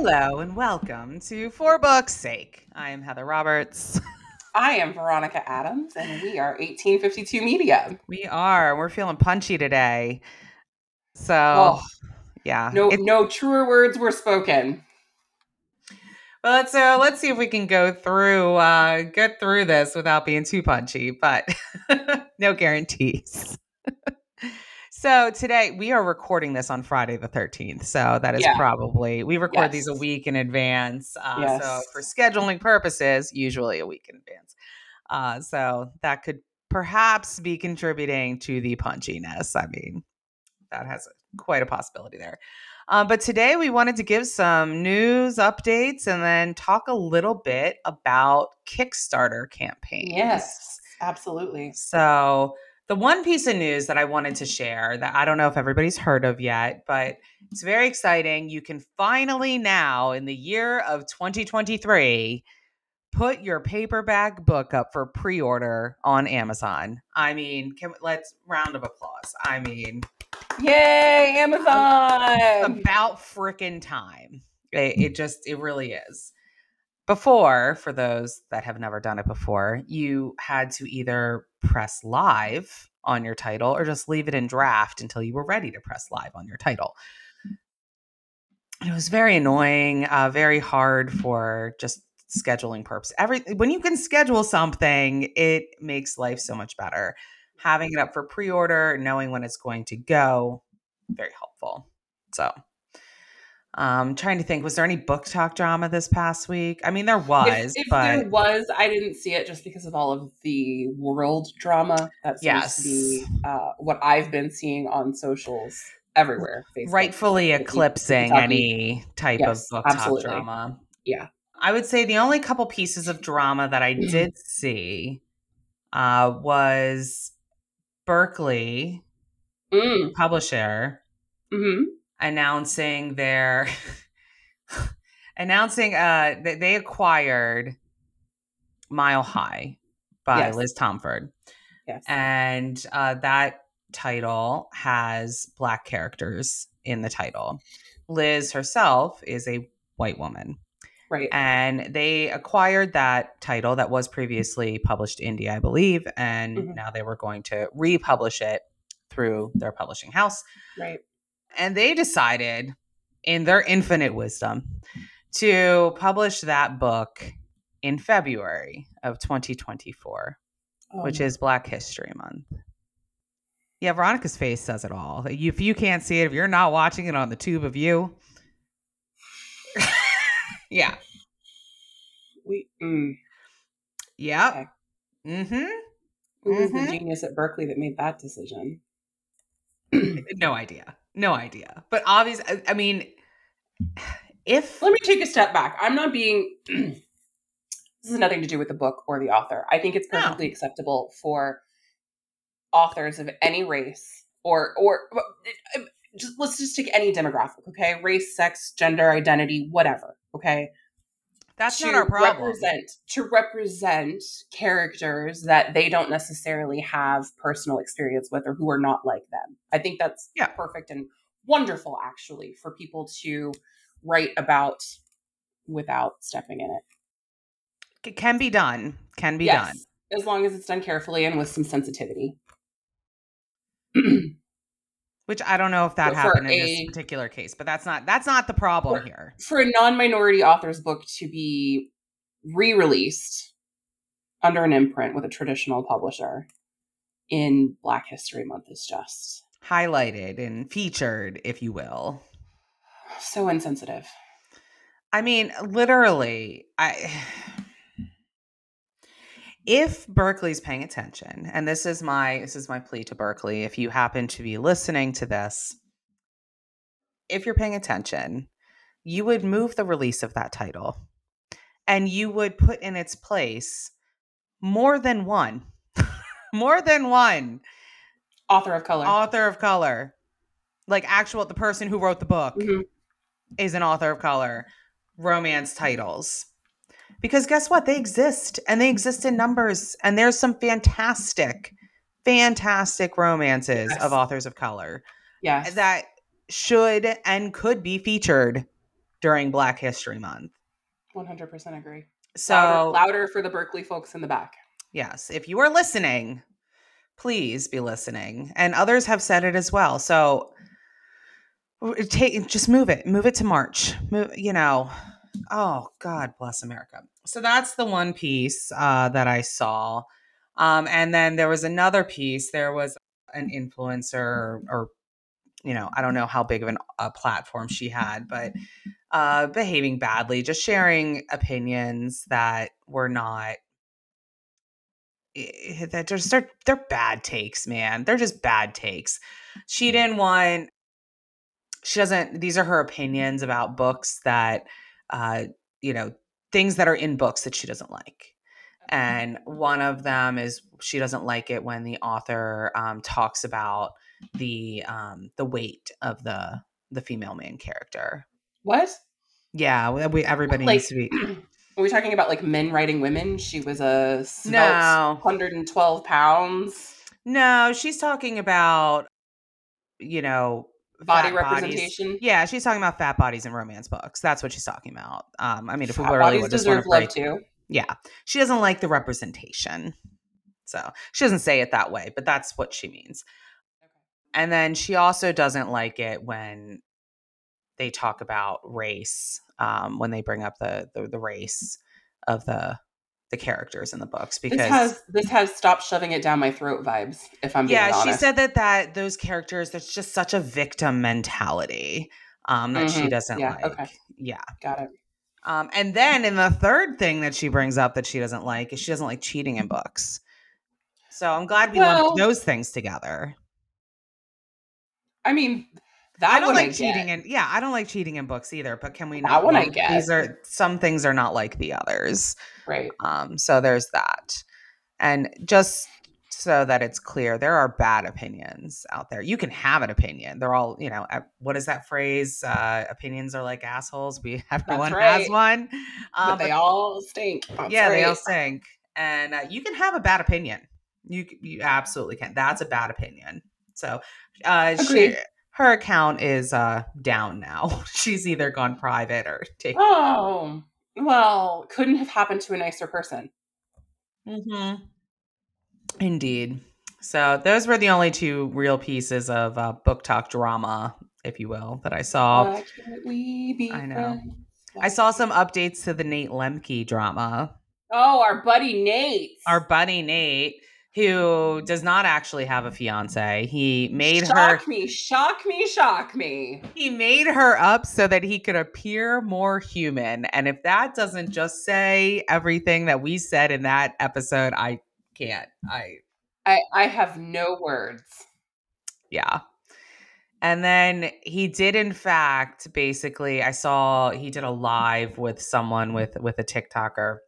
Hello and welcome to For Book's Sake. I am Heather Roberts. I am Veronica Adams, and we are 1852 Media. We are. We're feeling punchy today. So, Oh, yeah. no, no truer words were spoken. well, let's uh, let's see if we can go through uh, get through this without being too punchy, but no guarantees. So today we are recording this on Friday the 13th. So that is Yeah. probably we record these a week in advance. Uh, So for scheduling purposes, usually a week in advance. Uh, so that could perhaps be contributing to the punchiness. I mean, that has quite a possibility there. Uh, but today we wanted to give some news updates and then talk a little bit about Kickstarter campaigns. Yes, absolutely. So, the one piece of news that I wanted to share that I don't know if everybody's heard of yet, but it's very exciting. You can finally now, in the year of 2023, put your paperback book up for pre order on Amazon. I mean, can, let's round of applause. I mean, Yay, Amazon! about frickin' time. It, it just, it really is. Before, for those that have never done it before, you had to either press live on your title or just leave it in draft until you were ready to press live on your title. It was very annoying, uh, very hard for just scheduling purpose. Every when you can schedule something, it makes life so much better. Having it up for pre-order, knowing when it's going to go, very helpful. So, um, trying to think, was there any book talk drama this past week? I mean, there was, if, if but there was, I didn't see it just because of all of the world drama that seems to be uh, what I've been seeing on socials everywhere. Facebook. rightfully Wiki- eclipsing any type Yes, of book absolutely. talk drama. Yeah. I would say the only couple pieces of drama that I did see uh, was Berkley Mm, publisher hmm announcing their announcing uh that they acquired Mile High by Yes. Liz Tomforde. Yes. And uh, that title has black characters in the title. Liz herself is a white woman. right. And they acquired that title that was previously published indie, I believe. And Mhm. now they were going to republish it through their publishing house right. And they decided in their infinite wisdom to publish that book in February of 2024, which Um, is Black History Month. Yeah, Veronica's face says it all. If you can't see it, if you're not watching it on the tube of you, yeah, we. Mm. yep, Okay. mm-hmm. Who was Mhm. the genius at Berkley that made that decision? No idea, no idea. But obviously, I mean, if Let me take a step back. I'm not being. this has nothing to do with the book or the author. I think it's No. perfectly acceptable for authors of any race or or just let's just take any demographic. Okay, race, sex, gender, identity, whatever. Okay, that's not our problem. Represent, to represent characters that they don't necessarily have personal experience with or who are not like them. I think that's Yeah. perfect and wonderful, actually, for people to write about without stepping in it. It can be done, can be done. As long as it's done carefully and with some sensitivity. Which I don't know if that happened in this particular case, but that's not that's not the problem For- here. for a non-minority author's book to be re-released under an imprint with a traditional publisher in Black History Month is just Highlighted and featured, if you will. so insensitive. I mean, literally, I if Berkley's paying attention, and this is my this is my plea to Berkley, if you happen to be listening to this, if you're paying attention, you would move the release of that title and you would put in its place more than one. more than one Author of color. author of color. Like actual the person who wrote the book Mhm. is an author of color. Romance titles. Because guess what? They exist and they exist in numbers. And there's some fantastic, fantastic romances Yes. of authors of color Yes. that should and could be featured during Black History Month. 100% agree. So, louder, louder for the Berkley folks in the back. yes, if you are listening, please be listening. And others have said it as well. So, take just move it, move it to March. Move, you know, oh God bless America. So that's the one piece uh, that I saw. Um, and then there was another piece. There was an influencer or, or you know, I don't know how big of an, a platform she had, but uh, behaving badly, just sharing opinions that were not eh, that just they're they're bad takes, man. They're just bad takes. She didn't want. She doesn't. These are her opinions about books that, uh, you know, things that are in books that she doesn't like. And one of them is she doesn't like it when the author um, talks about the um, the weight of the the female main character. What? Yeah, we, we everybody Like, needs to be. Are we talking about like men writing women? She was a No. 112 pounds. No, she's talking about you know Body fat bodies. representation. Yeah, she's talking about fat bodies in romance books. That's what she's talking about. Um, I mean, if we Fat literally bodies would deserve love break, too. yeah, she doesn't like the representation. So she doesn't say it that way, but that's what she means. And then she also doesn't like it when they talk about race, um, when they bring up the, the the race of the the characters in the books because This has this has stop shoving it down my throat vibes. If I'm being yeah, she said that that those characters that's just such a victim mentality um, that she Mhm. doesn't Yeah, like. okay. Yeah. Got it. Um, and then in the third thing that she brings up that she doesn't like is she doesn't like cheating in books. So I'm glad we Well- lumped those things together. I mean, that I don't like I cheating in yeah, I don't like cheating in books either, but can we That not one I get. these are some things are not like the others. right. Um, so there's that. And just so that it's clear, there are bad opinions out there. You can have an opinion. They're all, you know, what is that phrase? Uh, opinions are like assholes. We everyone has right. one. but Um, they all stink. That's yeah, they all stink. And uh, you can have a bad opinion. You you absolutely can. That's a bad opinion. So, uh. Her account is uh down now. She's either gone private or taken. Oh, well, couldn't have happened to a nicer person. Mm-hmm. Indeed. So those were the only two real pieces of uh, book talk drama, if you will, that I saw. I know. I saw some updates to the Nate Lemke drama. Oh, our buddy Nate. Our buddy Nate, who does not actually have a fiance, he made shock her me, shock me, shock me. he made her up so that he could appear more human. And if that doesn't just say everything that we said in that episode, I can't. I I I have no words. yeah. And then he did in fact basically I saw he did a live with someone with with a TikToker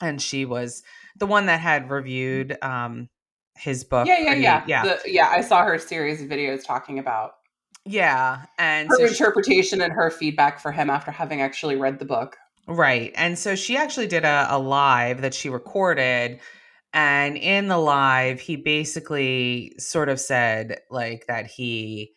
and she was the one that had reviewed um his book. Yeah, yeah, yeah. Yeah. The- yeah, I saw her series of videos talking about yeah. And her so she- interpretation and her feedback for him after having actually read the book. Right. And so she actually did a, a live that she recorded. And in the live, he basically sort of said like that he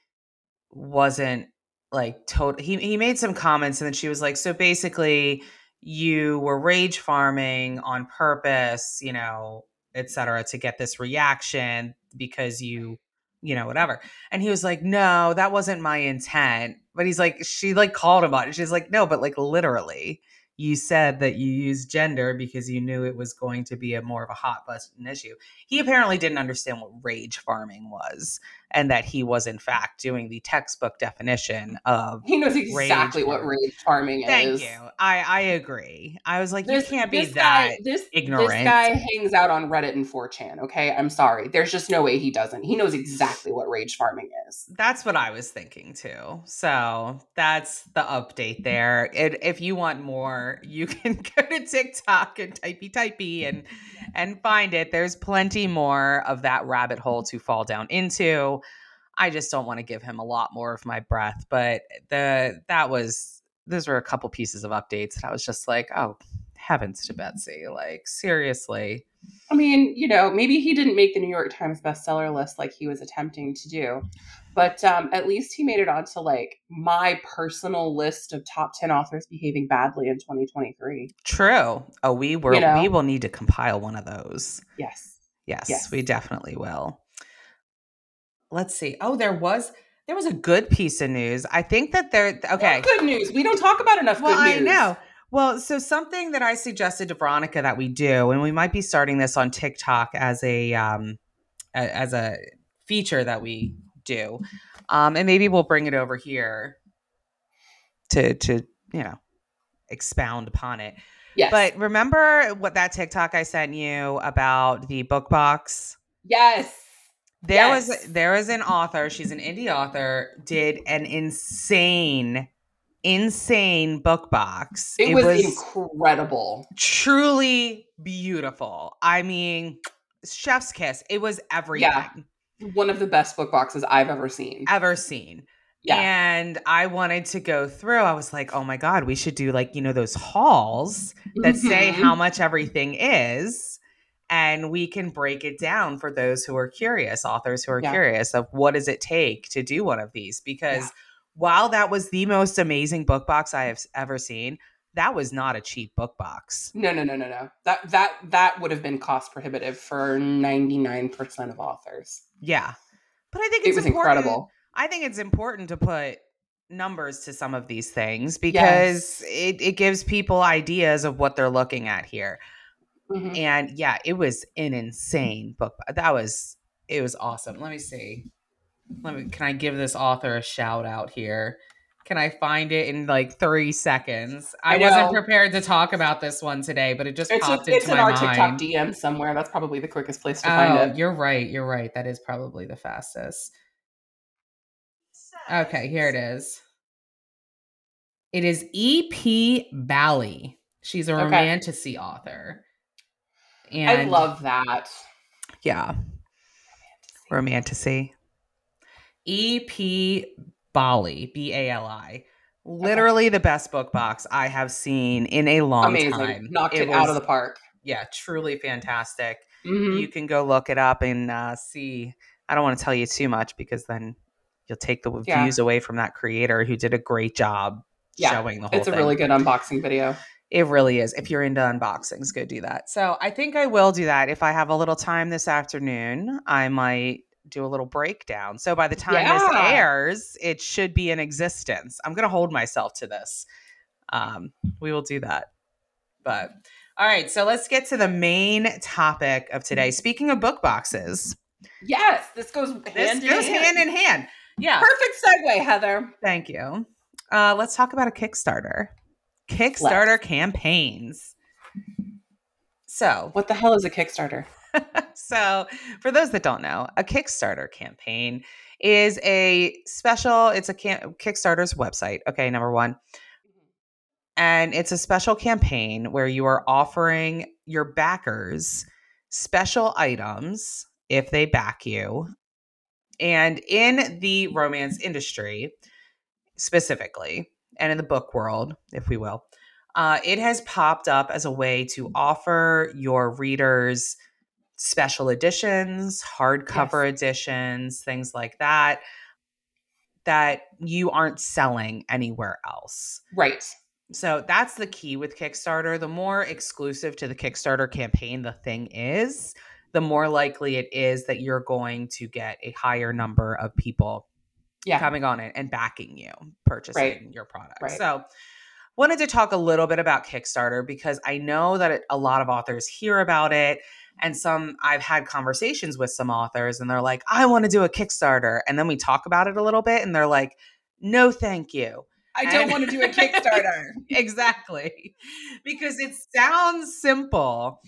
wasn't like total he, he made some comments and then she was like, so basically you were rage farming on purpose, you know, et cetera, to get this reaction because you you know, whatever. And he was like, no, that wasn't my intent. But he's like, she like called him on it. She's like, no, but like literally, you said that you used gender because you knew it was going to be a more of a hot button issue. He apparently didn't understand what rage farming was and that he was in fact doing the textbook definition of He knows exactly what farming. rage farming Thank is. Thank you. I I agree. I was like, This you can't be that guy, this ignorant. This guy hangs out on Reddit and 4chan. Okay, I'm sorry. There's just no way he doesn't. He knows exactly what rage farming is. That's what I was thinking too. So that's the update there. And if you want more, you can go to TikTok and typey typey and and find it. There's plenty more of that rabbit hole to fall down into. I just don't want to give him a lot more of my breath, but the that was those were a couple pieces of updates that I was just like, oh heavens to mm-hmm. Betsy, like seriously. I mean, you know, maybe he didn't make the New York Times bestseller list like he was attempting to do, but um, at least he made it onto like my personal list of top 10 authors behaving badly in 2023. True. Oh, we were You know? we will need to compile one of those. Yes. Yes, Yes. we definitely will. Let's see. Oh, there was there was a good piece of news. I think that there okay. Good news. We don't talk about enough Well, good I know. Well, so something that I suggested to Veronica that we do, and we might be starting this on TikTok as a um, a- as a feature that we do, um, and maybe we'll bring it over here to to you know expound upon it. Yes. But remember what that TikTok I sent you about the book box? yes. There Yes. was there was an author, she's an indie author, did an insane, insane book box. It, was, incredible. truly beautiful. I mean, chef's kiss. It was everything Yeah. One of the best book boxes I've ever seen. ever seen. Yeah. And I wanted to go through. I was like, oh my God, we should do like, you know, those hauls that say Mhm. how much everything is. And we can break it down for those who are curious, authors who are Yeah. curious of what does it take to do one of these. Because Yeah. while that was the most amazing book box I have ever seen, that was not a cheap book box. No, no, no, no, no. That that that would have been cost prohibitive for 99% of authors. Yeah. But I think It it's was important- incredible. I think it's important to put numbers to some of these things because it, it gives people ideas of what they're looking at here. Mhm. And yeah, it was an insane book. That was it was awesome. Let me see. Let me can I give this author a shout out here? Can I find it in like three seconds? I, I wasn't prepared to talk about this one today, but it just It's, popped just, it's into in my our TikTok mind. DM somewhere. That's probably the quickest place to find Oh, it. you're right. You're right. That is probably the fastest. Okay, here it is. It is E.P. Bali. She's a Okay. romantasy author. And I love that. yeah, romantasy. E.P. Bali, B A L I. Literally the best book box I have seen in a long Amazing. time. Knocked it, out of the park. Yeah, truly fantastic. Mhm. you can go look it up and uh, see. I don't want to tell you too much because then you'll take the Yeah. views away from that creator who did a great job Yeah, showing the whole It's a thing. really good unboxing video. It really is. If you're into unboxings, go do that. So I think I will do that if I have a little time this afternoon. I might do a little breakdown. So by the time this airs, it should be in existence. I'm going to hold myself to this. Um, we will do that. But all right, so let's get to the main topic of today. Speaking of book boxes, Yes, this goes hand this in goes hand. hand in hand. Yeah. Perfect segue, Heather. Thank you. Uh, let's talk about a Kickstarter. Kickstarter campaigns. So, What the hell is a Kickstarter? so for those that don't know, a Kickstarter campaign is a special. It's a cam- Kickstarter's website. Okay, number one, and it's a special campaign where you are offering your backers special items if they back you. And in the romance industry, specifically, and in the book world, if we will, uh, it has popped up as a way to offer your readers special editions, hardcover editions, things like that, that you aren't selling anywhere else. Right. So that's the key with Kickstarter. The more exclusive to the Kickstarter campaign the thing is, the more likely it is that you're going to get a higher number of people Yeah. coming on it and backing you, purchasing Right. your product. Right. So, wanted to talk a little bit about Kickstarter because I know that a lot of authors hear about it. And some, I've had conversations with some authors and they're like, I want to do a Kickstarter. And then we talk about it a little bit and they're like, no, thank you. I don't don't wanna do a Kickstarter. exactly because it sounds simple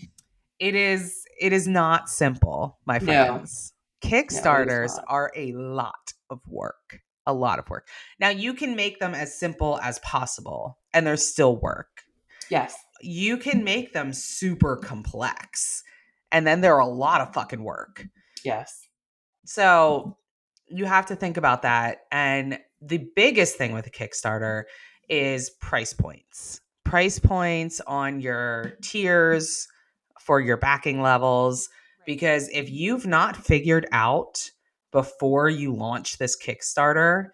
it is it is not simple my No. friends kickstarters not. are a lot of work a lot of work now you can make them as simple as possible and there's still work yes. you can make them super complex and then they're a lot of fucking work Yes. so you have to think about that. And the biggest thing with a Kickstarter is price points. Price points on your tiers for your backing levels because if you've not figured out before you launch this Kickstarter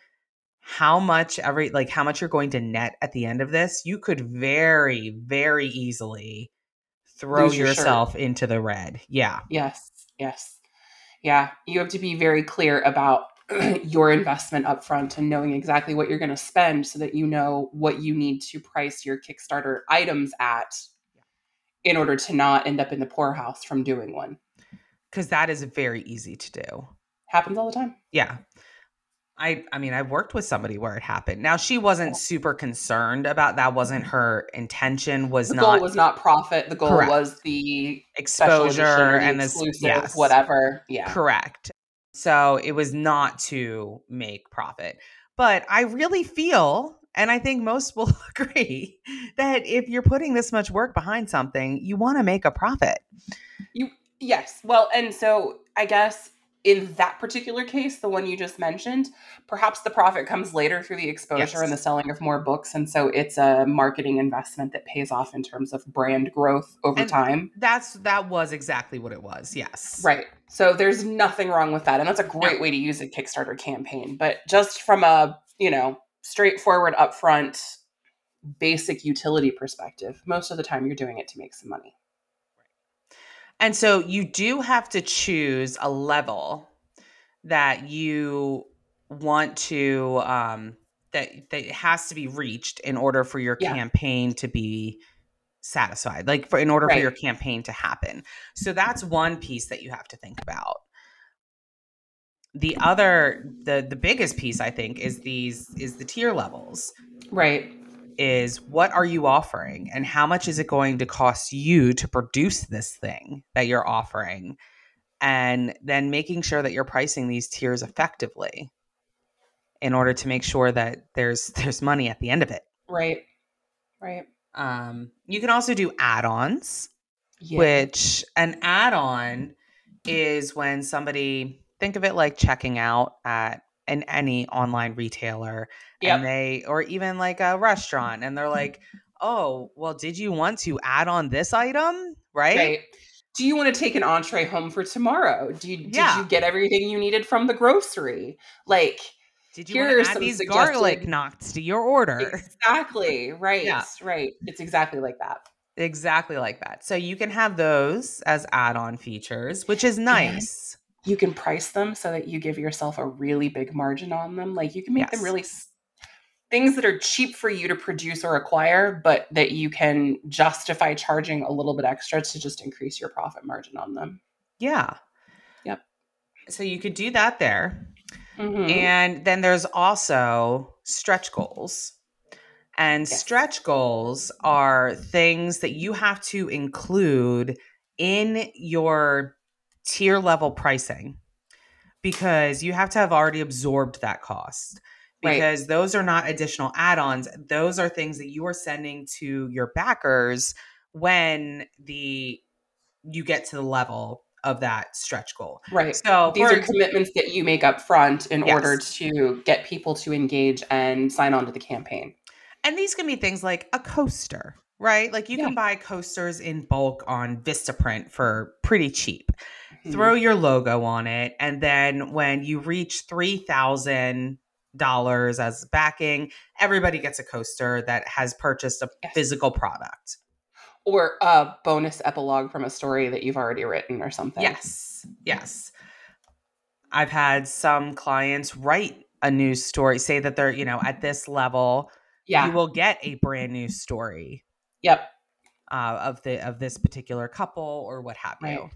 how much every like how much you're going to net at the end of this, you could very very easily throw Lose your yourself into the red. Yeah. Yes, yes. Yeah, you have to be very clear about your investment up front and knowing exactly what you're going to spend so that you know what you need to price your Kickstarter items at in order to not end up in the poorhouse from doing one. Cuz that is very easy to do. Happens all the time. Yeah. I I mean, I've worked with somebody where it happened. Now she wasn't super concerned about that wasn't her intention was The not goal was not profit. The goal Correct. was the edition exposure the and this exclusive, yes. whatever. Yeah. Correct. So it was not to make profit. But I really feel, and I think most will agree, that if you're putting this much work behind something, you want to make a profit. You yes. Well, and so I guess in that particular case, the one you just mentioned, perhaps the profit comes later through the exposure and the selling of more books. And so it's a marketing investment that pays off in terms of brand growth over And- time. That's that was exactly what it was. Yes. Right. So there's nothing wrong with that. And that's a great way to use a Kickstarter campaign. But just from a, you know, straightforward, upfront, basic utility perspective, most of the time you're doing it to make some money. And so you do have to choose a level that you want to um that that has to be reached in order for your Yeah. campaign to be satisfied. Like for in order for your campaign to happen. So that's one piece that you have to think about. The other the the biggest piece I think is these is the tier levels Right. Is what are you offering and how much is it going to cost you to produce this thing that you're offering and then making sure that you're pricing these tiers effectively in order to make sure that there's there's money at the end of it Right. Right. um, you can also do add-ons Yeah. which an add-on is when somebody think of it like checking out at an any online retailer Yep. and they or even like a mm. restaurant and they're mm-hmm. like oh well did you want to add on this item right, Right. Do you want to take an entree home for tomorrow? Do you, Did Yeah. you get everything you needed from the grocery? Like, did you Here want to add these suggested- garlic knots to your order exactly. Right. Yeah. Right. It's exactly like that. exactly like that so you can have those as add-on features which is mm-hmm. nice You can price them so that you give yourself a really big margin on them. Like, you can make them really things that are cheap for you to produce or acquire, but that you can justify charging a little bit extra to just increase your profit margin on them. yeah Yep. so you could do that there Mhm. And then there's also stretch goals. And Yes. stretch goals are things that you have to include in your tier level pricing because you have to have already absorbed that cost. Right. Because those are not additional add ons, those are things that you are sending to your backers when the you get to the level of that stretch goal. Right. So These are ex- commitments that you make up front in Yes. order to get people to engage and sign on to the campaign. And these can be things like a coaster, right? Like you Yeah. can buy coasters in bulk on Vistaprint for pretty cheap. Throw your logo on it, and then when you reach three thousand dollars as backing, everybody gets a coaster that has purchased a Yes. physical product. or a bonus epilogue from a story that you've already written or something. Yes, yes. I've had some clients write a news story, say that they're you know at this level, Yeah. you will get a brand new story. yep. uh, of the of this particular couple or what have you.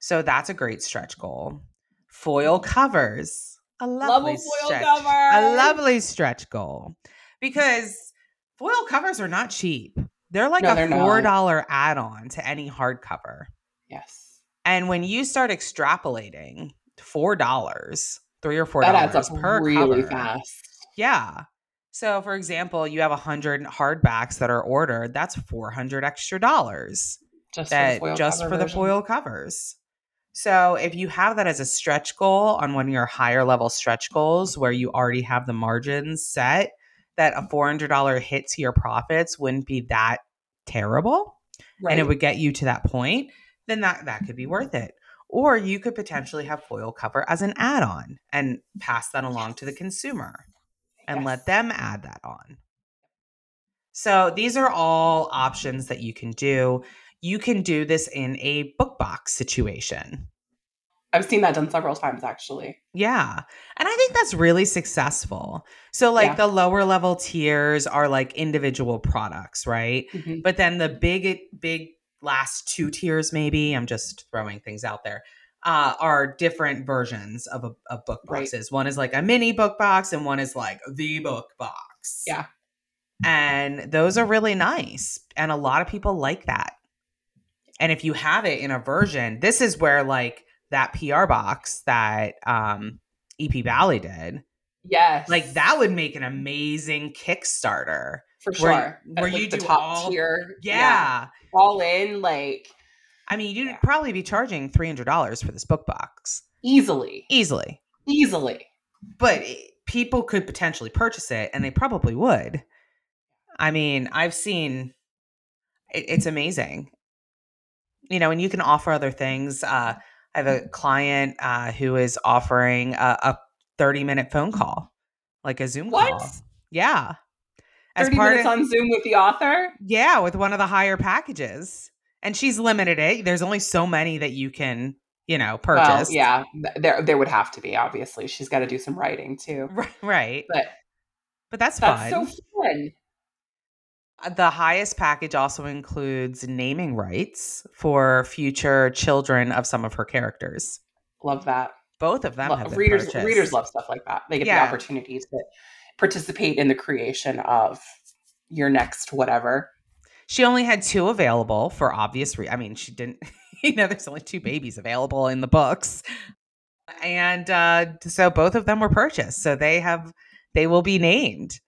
So that's a great stretch goal. Foil mm-hmm. covers. A lovely a foil stretch. cover. A lovely stretch goal. Because foil covers are not cheap. They're like No, a they're four dollar add-on to any hardcover. Yes. And when you start extrapolating four dollars, three or four That adds dollars up per really cover. fast. Yeah. So, for example, you have a hundred hardbacks that are ordered. That's four hundred extra dollars Just that for just for the foil covers. So, if you have that as a stretch goal on one of your higher level stretch goals, where you already have the margins set, that a four hundred dollar hit to your profits wouldn't be that terrible. Right. and it would get you to that point, then that that could be mm-hmm. worth it. Or you could potentially have foil cover as an add-on and pass that along to the consumer and Yes. let them add that on. So these are all options that you can do. You can do this in a book box situation. I've seen that done several times actually. Yeah. And I think that's really successful. So, like, Yeah. the lower level tiers are like individual products, right? Mhm. But then the big, big last two tiers, maybe, I'm just throwing things out there, uh, are different versions of, a, of book Right. boxes. One is like a mini book box, and one is like the book box. Yeah. And those are really nice. And a lot of people like that. And if you have it in a version, this is where like that PR box that um, EP Bali did, Yes. like that would make an amazing Kickstarter. for sure. where like, you the do top all- tier. Yeah. All in like I mean, you'd Yeah. probably be charging $300 for this book box easily. easily. Easily. But people could potentially purchase it and they probably would. I mean, I've seen it, it's amazing. You know, and you can offer other things. Uh, I have a client uh, who is offering a, a 30 minute phone call, like a Zoom What? call. Yeah. As 30 part minutes of, on Zoom with the author? yeah, with one of the higher packages. And she's limited it. There's only so many that you can, you know, Well, purchase. yeah. There there would have to be, obviously. She's got to do some writing too. Right. Right. But But that's, that's fun. so fun. The highest package also includes naming rights for future children of some of her characters. Love that. Both of them Lo- have been readers purchased. readers love stuff like that. They get Yeah. the opportunity to participate in the creation of your next whatever. She only had two available for obvious re- I mean, she didn't you know there's only two babies available in the books. And uh so both of them were purchased. So they have they will be named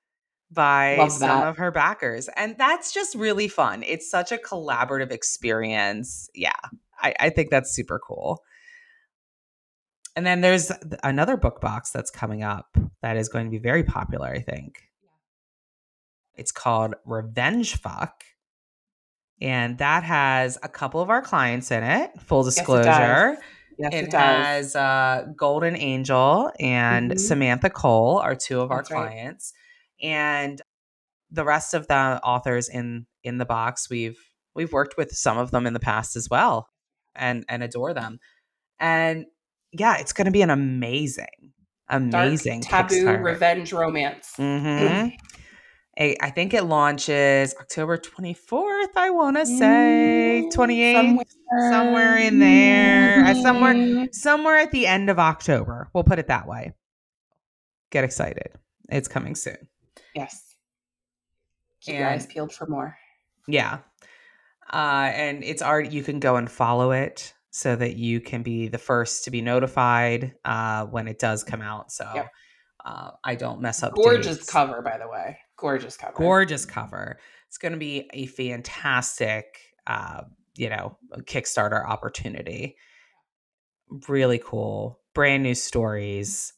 by some of her backers. And that's just really fun. It's such a collaborative experience. Yeah. I, I think that's super cool. And then there's another book box that's coming up that is going to be very popular, I think. It's called Revenge Fuck. And that has a couple of our clients in it, full disclosure. Yes, it it, does. has uh, Golden Angel and Mhm. Samantha Cole are two of That's our right. clients. And the rest of the authors in in the box, we've we've worked with some of them in the past as well and and adore them. And yeah, it's going to be an amazing, Dark amazing taboo Kickstarter. revenge romance. hmm I, I think it launches October 24th, I want to say. Mm, 28th, somewhere in there. Uh, somewhere- somewhere at the end of October. We'll put it that way. Get excited. It's coming soon. Yes. Keep your eyes peeled for more. Yeah. Uh, and it's already, you can go and follow it so that you can be the first to be notified uh, when it does come out. So Yep. uh, I don't mess up. Gorgeous dates. cover, by the way. Gorgeous cover. gorgeous cover. It's going to be a fantastic, uh, you know, Kickstarter opportunity. Really cool, brand new stories,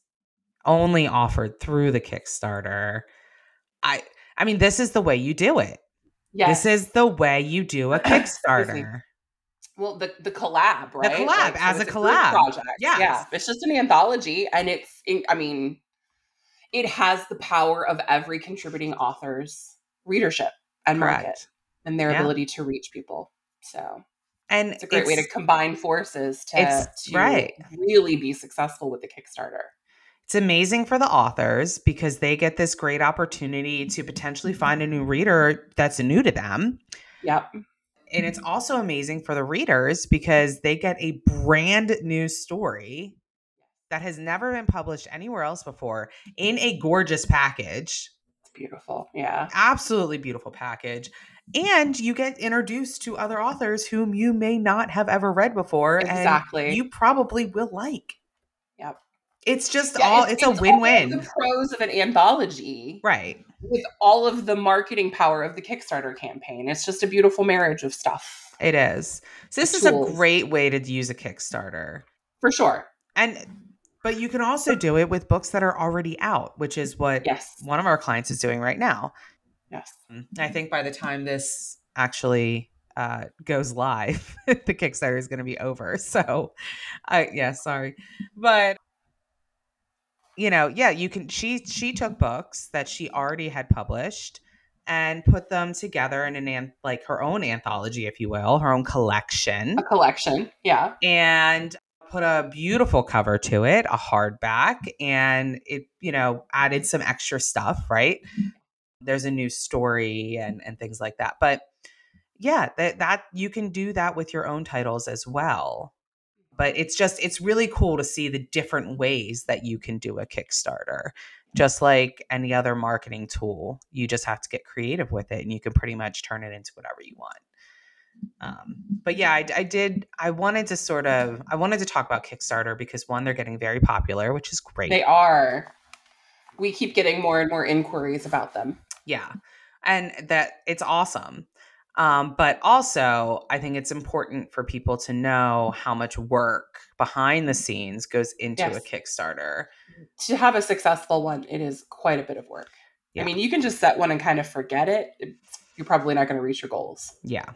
only offered through the Kickstarter. I, I mean, this is the way you do it. yes. This is the way you do a Kickstarter. well the the collab, right? The collab, as a it's collab. project. Yes. Yeah, it's just an anthology, and it's. in- I mean, it has the power of every contributing author's readership and market and their Yeah. ability to reach people. So And it's a great way to combine forces to, to right. really be successful with the Kickstarter. It's amazing for the authors because they get this great opportunity to potentially find a new reader that's new to them. Yep. And it's also amazing for the readers because they get a brand new story that has never been published anywhere else before in a gorgeous package. It's beautiful. Yeah. Absolutely beautiful package. And you get introduced to other authors whom you may not have ever read before. Exactly. And you probably will like. It's just Yeah, all, it's, a all win-win The pros of an anthology Right. with all of the marketing power of the Kickstarter campaign. It's just a beautiful marriage of stuff. It is. So this is a great way to use a Kickstarter. For sure. And but you can also do it with books that are already out, which is what Yes. one of our clients is doing right now. Yes. I think by the time this actually uh, goes live, the Kickstarter is going to be over. So, I yeah, sorry, but you know, yeah, you can. She she took books that she already had published and put them together in an like her own anthology, if you will, her own collection, A collection. Yeah. and put a beautiful cover to it, a hardback, and it you know added some extra stuff. Right, there's a new story and and things like that, but yeah, that that you can do that with your own titles as well but it's just it's really cool to see the different ways that you can do a kickstarter just like any other marketing tool. You just have to get creative with it and you can pretty much turn it into whatever you want. Um, but yeah I, I did i wanted to sort of i wanted to talk about kickstarter because one they're getting very popular which is great. They are. We keep getting more and more inquiries about them. yeah. And that it's awesome um, but also i think it's important for people to know how much work behind the scenes goes into Yes. a kickstarter To have a successful one, it is quite a bit of work. Yeah. I mean, you can just set one and kind of forget it. You're probably not going to reach your goals. yeah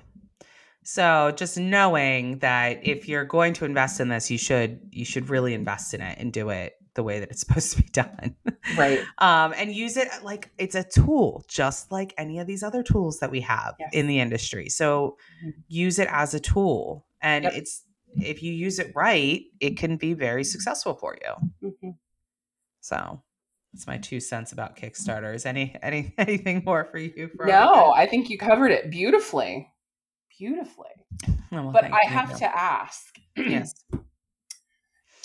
so just knowing that if you're going to invest in this you should you should really invest in it and do it the way that it's supposed to be done Right. um, and use it like it's a tool, just like any of these other tools that we have Yes. in the industry. So Mhm. use it as a tool, and Yep. it's if you use it right, it can be very successful for you. Mhm. So that's my two cents about Kickstarters. Any any anything more for you? Veronica? No, I think you covered it beautifully. Beautifully. Oh, well, But I you. have to ask Yes,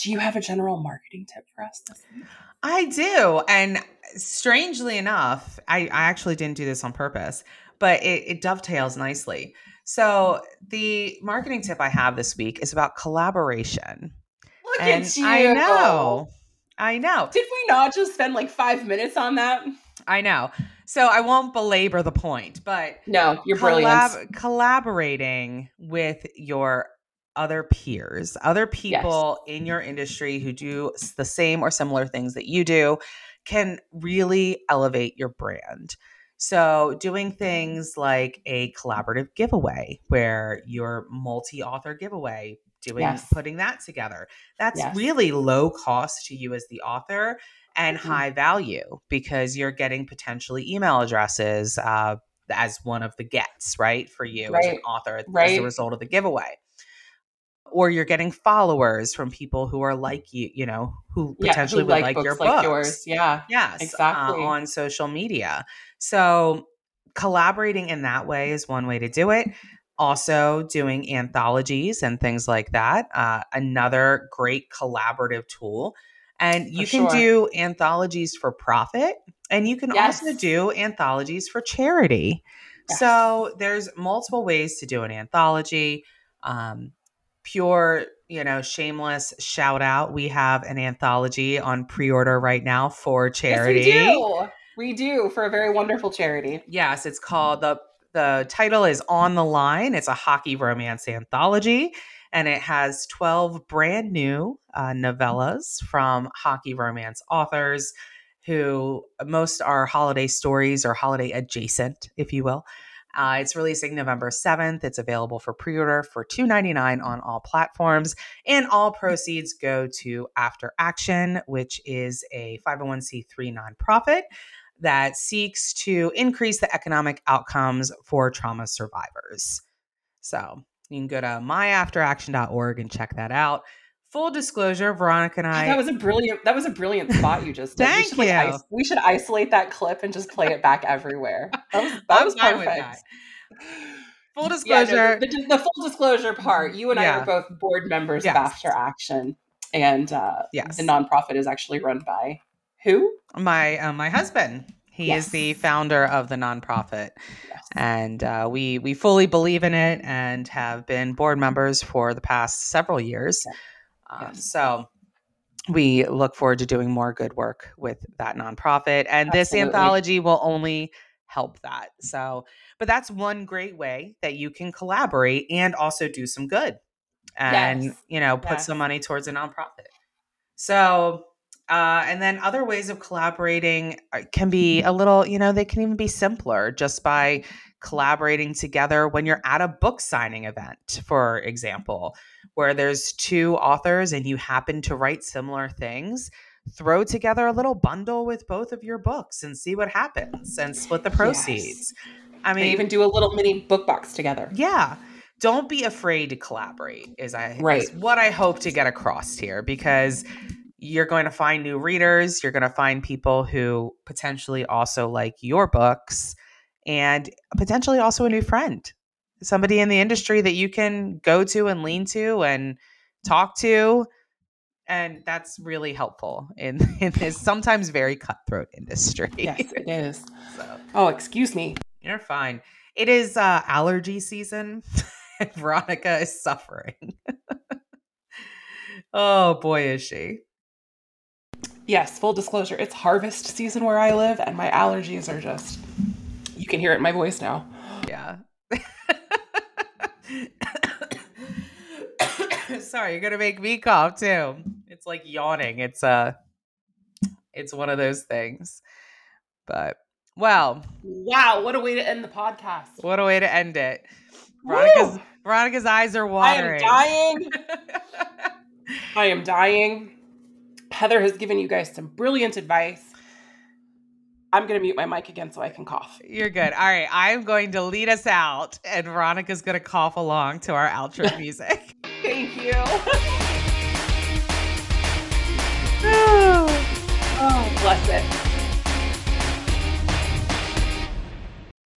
do you have a general marketing tip for us this? I do. And strangely enough, I, I actually didn't do this on purpose, but it, it dovetails nicely. So, the marketing tip I have this week is about collaboration. Look and at you. I know. I know. Did we not just spend like five minutes on that? I know. So, I won't belabor the point, but No, you're brilliant. collab- collaborating with your other peers, other people in your industry who do the same or similar things that you do can really elevate your brand. So, doing things like a collaborative giveaway where your multi author giveaway, doing Yes. putting that together. That's Yes. really low cost to you as the author and Mhm. high value because you're getting potentially email addresses uh, as one of the gets, right? For you as an Right. author as a result of the giveaway. Or you're getting followers from people who are like you, you know, who Yeah, potentially who would like, your like books. yours. Yeah. Yes, Exactly. uh, on social media. So collaborating in that way is one way to do it. Also, doing anthologies and things like that, uh, another great collaborative tool. And you For can sure. do anthologies for profit, and you can also do anthologies for charity. Yes. So there's multiple ways to do an anthology. Um, pure, you know, shameless shout out. We have an anthology on pre-order right now for charity. Yes, we do. We do for a very wonderful charity. Yes, it's called the the title is On the Line. It's a hockey romance anthology, and it has twelve brand new uh, novellas from hockey romance authors, who most are holiday stories or holiday adjacent, if you will. Uh, it's releasing November 7th. It's available for pre order for $2.99 on all platforms. And all proceeds go to After Action, which is a 501c3 nonprofit that seeks to increase the economic outcomes for trauma survivors. So you can go to myafteraction.org and check that out. Full disclosure, Veronica and I. that was a brilliant. That was a brilliant spot you just did. Thank we should, like, you. is- we should isolate that clip and just play it back everywhere. That was, that I'm was perfect. Full Yeah, disclosure. no, the, the, the full disclosure part. You and I Yeah. are both board members Yes. of After Action, and uh, Yes. the nonprofit is actually run by who? my uh, my husband. He is the founder of the nonprofit, Yes. and uh, we we fully believe in it and have been board members for the past several years. Um, Yes. So we look forward to doing more good work with that nonprofit, and this anthology will only help that. So, but that's one great way that you can collaborate and also do some good, and Yes. you know put Yes. some money towards a nonprofit. So Uh, and then other ways of collaborating uh, can be a little, you know, they can even be simpler just by collaborating together when you're at a book signing event, for example, where there's two authors and you happen to write similar things. Throw together a little bundle with both of your books and see what happens and split the proceeds. Yes. I mean, even do a little mini book box together. yeah. Don't be afraid to collaborate is I Right. is what I hope to get across here because you're going to find new readers, you're going to find people who potentially also like your books and potentially also a new friend. Somebody in the industry that you can go to and lean to and talk to and that's really helpful in in this sometimes very cutthroat industry. Yes, it is. so. Oh, excuse me. You're fine. It is uh, allergy season, Veronica is suffering. oh boy, is she! Yes, full disclosure, it's harvest season where I live, and my allergies are just. You can hear it in my voice now. Yeah. Sorry, you're gonna make me cough too. It's like yawning. It's uh it's one of those things. But well, Wow, what a way to end the podcast. what a way to end it. Veronica's Woo! Veronica's eyes are wide. I am dying. I am dying. Heather has given you guys some brilliant advice. I'm going to mute my mic again so I can cough. You're good. All right. I'm going to lead us out, and Veronica's going to cough along to our outro music. Thank you. oh, bless it.